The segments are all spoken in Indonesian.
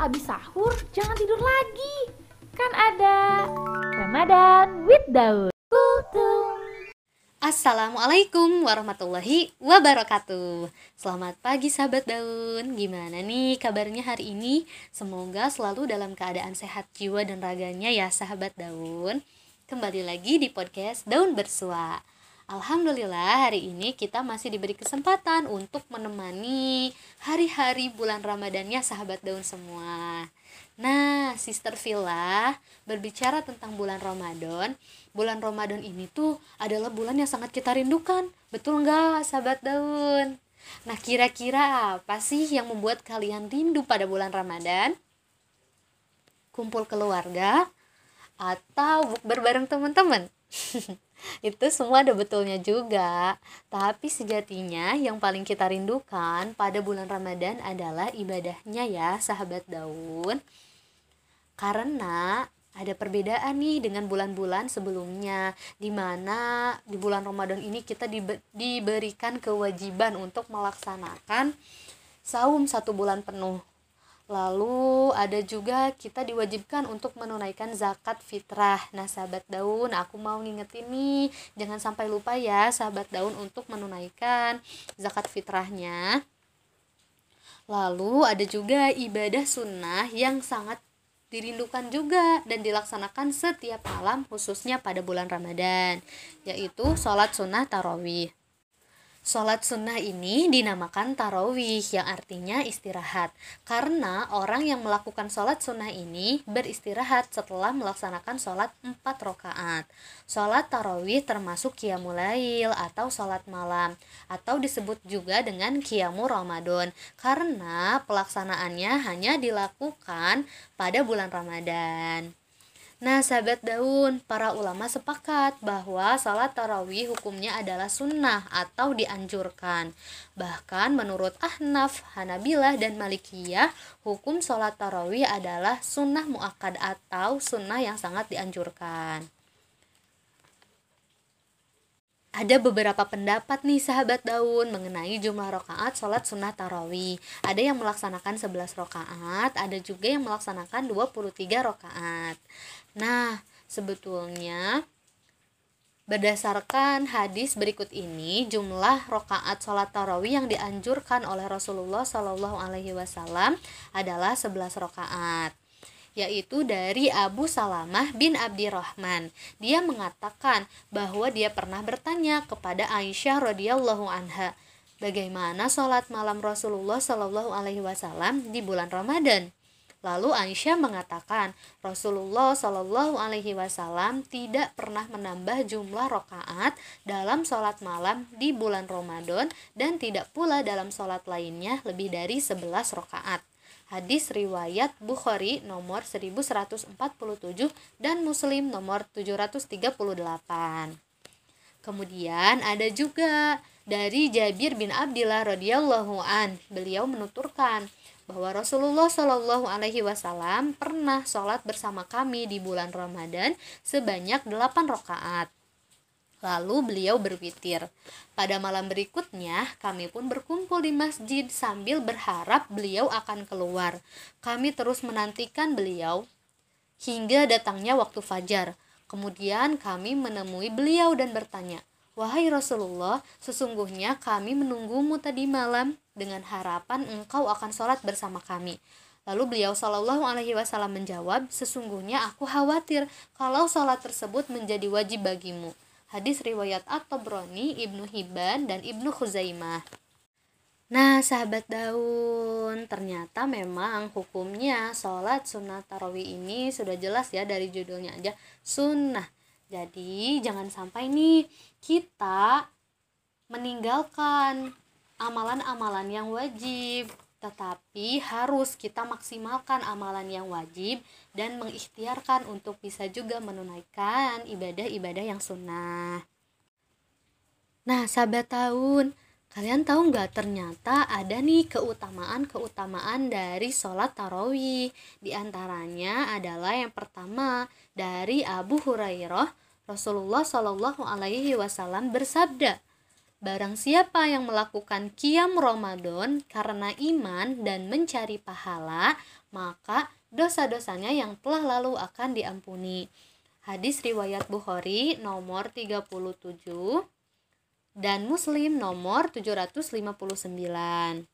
abis sahur jangan tidur lagi. Kan ada Ramadan with Daud. Assalamualaikum warahmatullahi wabarakatuh Selamat pagi sahabat daun Gimana nih kabarnya hari ini? Semoga selalu dalam keadaan sehat jiwa dan raganya ya sahabat daun Kembali lagi di podcast Daun Bersua Alhamdulillah hari ini kita masih diberi kesempatan untuk menemani hari-hari bulan Ramadannya sahabat daun semua. Nah, Sister Villa berbicara tentang bulan Ramadan. Bulan Ramadan ini tuh adalah bulan yang sangat kita rindukan. Betul nggak sahabat daun? Nah, kira-kira apa sih yang membuat kalian rindu pada bulan Ramadan? Kumpul keluarga atau bukber bareng teman-teman? itu semua ada betulnya juga. Tapi sejatinya yang paling kita rindukan pada bulan Ramadan adalah ibadahnya ya sahabat daun. Karena ada perbedaan nih dengan bulan-bulan sebelumnya di mana di bulan Ramadan ini kita diberikan kewajiban untuk melaksanakan saum satu bulan penuh Lalu ada juga kita diwajibkan untuk menunaikan zakat fitrah. Nah, sahabat daun, aku mau ngingetin nih, jangan sampai lupa ya sahabat daun untuk menunaikan zakat fitrahnya. Lalu ada juga ibadah sunnah yang sangat dirindukan juga dan dilaksanakan setiap malam khususnya pada bulan Ramadan, yaitu sholat sunnah tarawih. Sholat sunnah ini dinamakan tarawih yang artinya istirahat karena orang yang melakukan sholat sunnah ini beristirahat setelah melaksanakan sholat empat rakaat. Sholat tarawih termasuk qiyamulail atau sholat malam atau disebut juga dengan qiyamu Ramadan karena pelaksanaannya hanya dilakukan pada bulan Ramadan. Nah, sahabat daun, para ulama sepakat bahwa salat tarawih hukumnya adalah sunnah atau dianjurkan. Bahkan menurut Ahnaf, Hanabilah, dan Malikiyah, hukum salat tarawih adalah sunnah muakkad atau sunnah yang sangat dianjurkan ada beberapa pendapat nih sahabat daun mengenai jumlah rokaat sholat sunnah tarawih. Ada yang melaksanakan 11 rokaat ada juga yang melaksanakan 23 rokaat. Nah sebetulnya Berdasarkan hadis berikut ini, jumlah rokaat sholat tarawih yang dianjurkan oleh Rasulullah Wasallam adalah 11 rokaat yaitu dari Abu Salamah bin Abdirrahman. Dia mengatakan bahwa dia pernah bertanya kepada Aisyah radhiyallahu anha, bagaimana sholat malam Rasulullah Shallallahu alaihi wasallam di bulan Ramadan? Lalu Aisyah mengatakan, Rasulullah Shallallahu Alaihi Wasallam tidak pernah menambah jumlah rokaat dalam sholat malam di bulan Ramadan dan tidak pula dalam sholat lainnya lebih dari 11 rokaat. Hadis riwayat Bukhari nomor 1147 dan Muslim nomor 738. Kemudian ada juga dari Jabir bin Abdullah radhiyallahu an. Beliau menuturkan bahwa Rasulullah Shallallahu alaihi wasallam pernah sholat bersama kami di bulan Ramadan sebanyak 8 rakaat. Lalu beliau berwitir. Pada malam berikutnya, kami pun berkumpul di masjid sambil berharap beliau akan keluar. Kami terus menantikan beliau hingga datangnya waktu fajar. Kemudian kami menemui beliau dan bertanya, Wahai Rasulullah, sesungguhnya kami menunggumu tadi malam dengan harapan engkau akan sholat bersama kami. Lalu beliau Shallallahu Alaihi Wasallam menjawab, sesungguhnya aku khawatir kalau sholat tersebut menjadi wajib bagimu. Hadis riwayat At-Tabrani, Ibnu Hibban, dan Ibnu Khuzaimah. Nah, sahabat daun, ternyata memang hukumnya sholat sunnah tarawih ini sudah jelas ya dari judulnya aja sunnah. Jadi jangan sampai nih kita meninggalkan amalan-amalan yang wajib tetapi harus kita maksimalkan amalan yang wajib dan mengikhtiarkan untuk bisa juga menunaikan ibadah-ibadah yang sunnah. Nah, sahabat tahun, kalian tahu nggak ternyata ada nih keutamaan-keutamaan dari sholat tarawih. Di antaranya adalah yang pertama dari Abu Hurairah, Rasulullah Shallallahu Alaihi Wasallam bersabda, Barang siapa yang melakukan kiam Ramadan karena iman dan mencari pahala, maka dosa-dosanya yang telah lalu akan diampuni. Hadis riwayat Bukhari nomor 37 dan Muslim nomor 759.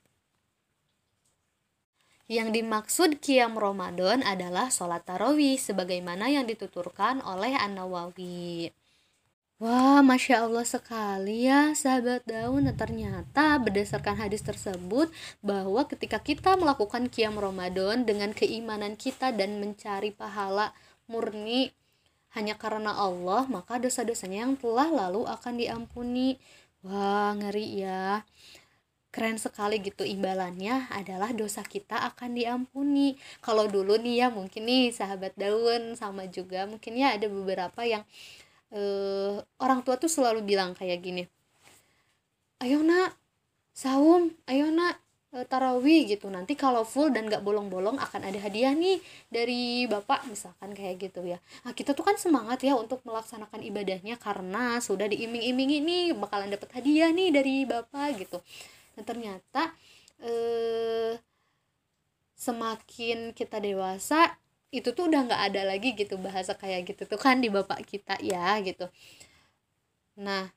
Yang dimaksud Qiyam Ramadan adalah sholat tarawih sebagaimana yang dituturkan oleh An-Nawawi. Wah, Masya Allah sekali ya sahabat daun. Nah, ternyata berdasarkan hadis tersebut bahwa ketika kita melakukan Qiyam Ramadan dengan keimanan kita dan mencari pahala murni hanya karena Allah, maka dosa-dosanya yang telah lalu akan diampuni. Wah, ngeri ya. Keren sekali gitu imbalannya adalah dosa kita akan diampuni. Kalau dulu nih ya mungkin nih sahabat daun sama juga mungkin ya ada beberapa yang uh, orang tua tuh selalu bilang kayak gini ayo nak saum ayo nak uh, tarawih gitu. Nanti kalau full dan gak bolong-bolong akan ada hadiah nih dari bapak misalkan kayak gitu ya. Nah kita tuh kan semangat ya untuk melaksanakan ibadahnya karena sudah diiming-imingi nih bakalan dapat hadiah nih dari bapak gitu. Nah ternyata eh semakin kita dewasa itu tuh udah nggak ada lagi gitu bahasa kayak gitu tuh kan di bapak kita ya gitu. Nah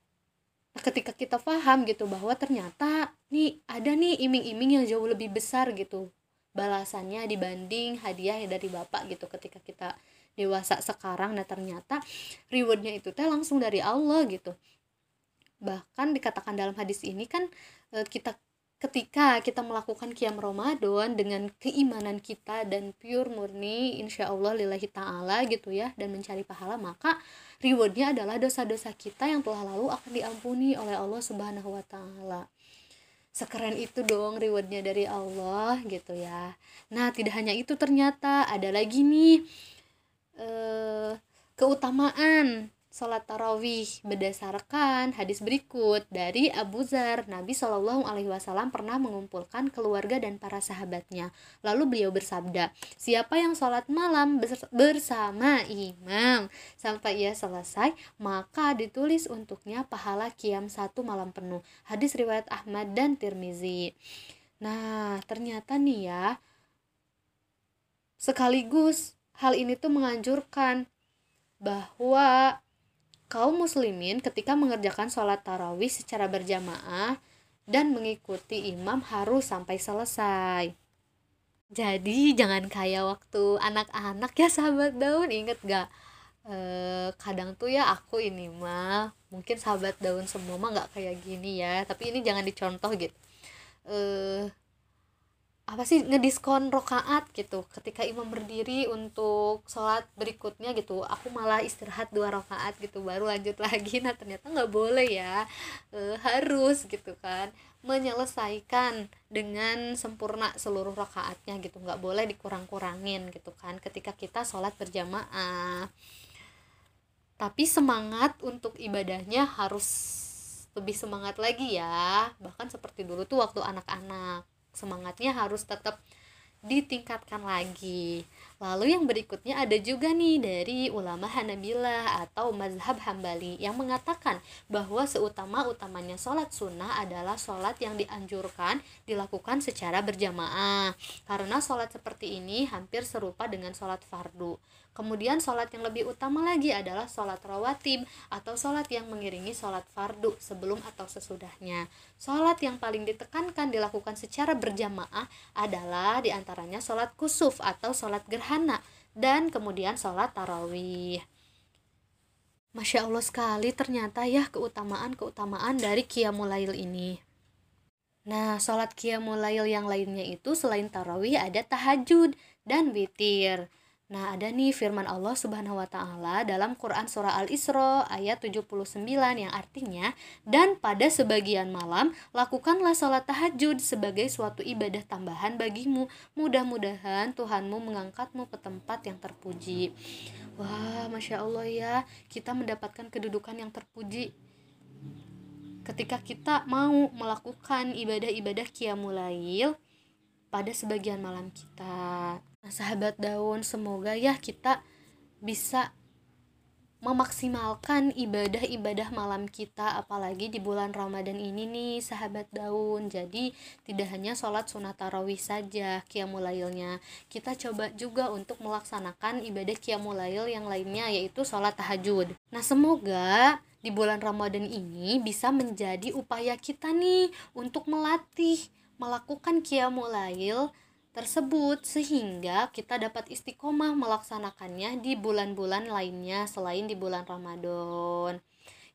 ketika kita paham gitu bahwa ternyata nih ada nih iming-iming yang jauh lebih besar gitu balasannya dibanding hadiah dari bapak gitu ketika kita dewasa sekarang. Nah ternyata rewardnya itu teh langsung dari Allah gitu. Bahkan dikatakan dalam hadis ini kan eh, kita ketika kita melakukan kiam Ramadan dengan keimanan kita dan pure murni insya Allah lillahi ta'ala gitu ya dan mencari pahala maka rewardnya adalah dosa-dosa kita yang telah lalu akan diampuni oleh Allah subhanahu wa ta'ala. Sekeren itu dong rewardnya dari Allah gitu ya. Nah tidak hanya itu ternyata ada lagi nih eh, keutamaan sholat tarawih berdasarkan hadis berikut dari Abu Zar. Nabi Shallallahu Alaihi Wasallam pernah mengumpulkan keluarga dan para sahabatnya. Lalu beliau bersabda siapa yang sholat malam bersama imam sampai ia selesai maka ditulis untuknya pahala kiam satu malam penuh. Hadis riwayat Ahmad dan Tirmizi. Nah ternyata nih ya sekaligus hal ini tuh menganjurkan bahwa kaum muslimin ketika mengerjakan sholat tarawih secara berjamaah dan mengikuti imam harus sampai selesai. Jadi jangan kayak waktu anak-anak ya sahabat daun inget gak? E, kadang tuh ya aku ini mah mungkin sahabat daun semua mah nggak kayak gini ya tapi ini jangan dicontoh gitu e, apa sih ngediskon rokaat gitu. Ketika imam berdiri untuk sholat berikutnya gitu aku malah istirahat dua rokaat gitu baru lanjut lagi. Nah ternyata nggak boleh ya. E, harus gitu kan. Menyelesaikan dengan sempurna seluruh rokaatnya gitu. Nggak boleh dikurang-kurangin gitu kan ketika kita sholat berjamaah. Tapi semangat untuk ibadahnya harus lebih semangat lagi ya. Bahkan seperti dulu tuh waktu anak-anak semangatnya harus tetap ditingkatkan lagi. Lalu yang berikutnya ada juga nih dari ulama Hanabilah atau mazhab Hambali yang mengatakan bahwa seutama-utamanya sholat sunnah adalah sholat yang dianjurkan dilakukan secara berjamaah. Karena sholat seperti ini hampir serupa dengan sholat fardu. Kemudian sholat yang lebih utama lagi adalah sholat rawatib atau sholat yang mengiringi sholat fardu sebelum atau sesudahnya. Sholat yang paling ditekankan dilakukan secara berjamaah adalah di antaranya sholat kusuf atau sholat gerhana dan kemudian sholat tarawih. Masya Allah sekali ternyata ya keutamaan-keutamaan dari Qiyamulail ini. Nah, sholat Qiyamulail yang lainnya itu selain tarawih ada tahajud dan witir. Nah, ada nih firman Allah Subhanahu wa taala dalam Quran surah Al-Isra ayat 79 yang artinya dan pada sebagian malam lakukanlah salat tahajud sebagai suatu ibadah tambahan bagimu. Mudah-mudahan Tuhanmu mengangkatmu ke tempat yang terpuji. Wah, Masya Allah ya, kita mendapatkan kedudukan yang terpuji ketika kita mau melakukan ibadah-ibadah qiyamulail pada sebagian malam kita. Nah, sahabat daun, semoga ya kita bisa memaksimalkan ibadah-ibadah malam kita apalagi di bulan Ramadan ini nih sahabat daun. Jadi tidak hanya sholat sunat tarawih saja qiyamulailnya kita coba juga untuk melaksanakan ibadah qiyamulail yang lainnya yaitu sholat tahajud. Nah semoga di bulan Ramadan ini bisa menjadi upaya kita nih untuk melatih melakukan qiyamulail tersebut sehingga kita dapat istiqomah melaksanakannya di bulan-bulan lainnya selain di bulan Ramadan.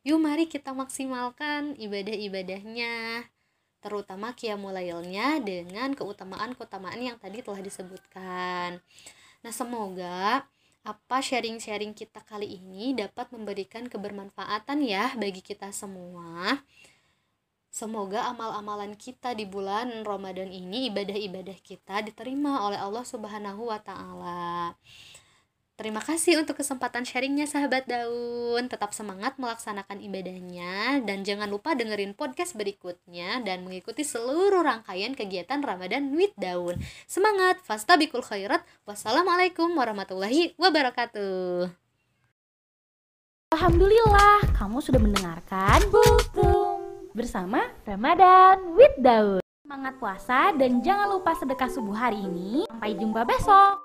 Yuk mari kita maksimalkan ibadah-ibadahnya terutama qiyamulailnya dengan keutamaan-keutamaan yang tadi telah disebutkan. Nah, semoga apa sharing-sharing kita kali ini dapat memberikan kebermanfaatan ya bagi kita semua. Semoga amal-amalan kita di bulan Ramadan ini, ibadah-ibadah kita diterima oleh Allah Subhanahu wa Ta'ala. Terima kasih untuk kesempatan sharingnya, sahabat daun. Tetap semangat melaksanakan ibadahnya, dan jangan lupa dengerin podcast berikutnya dan mengikuti seluruh rangkaian kegiatan Ramadan with Daun. Semangat, fastabikul khairat. Wassalamualaikum warahmatullahi wabarakatuh. Alhamdulillah, kamu sudah mendengarkan buku bersama Ramadan with Daud. Semangat puasa dan jangan lupa sedekah subuh hari ini. Sampai jumpa besok.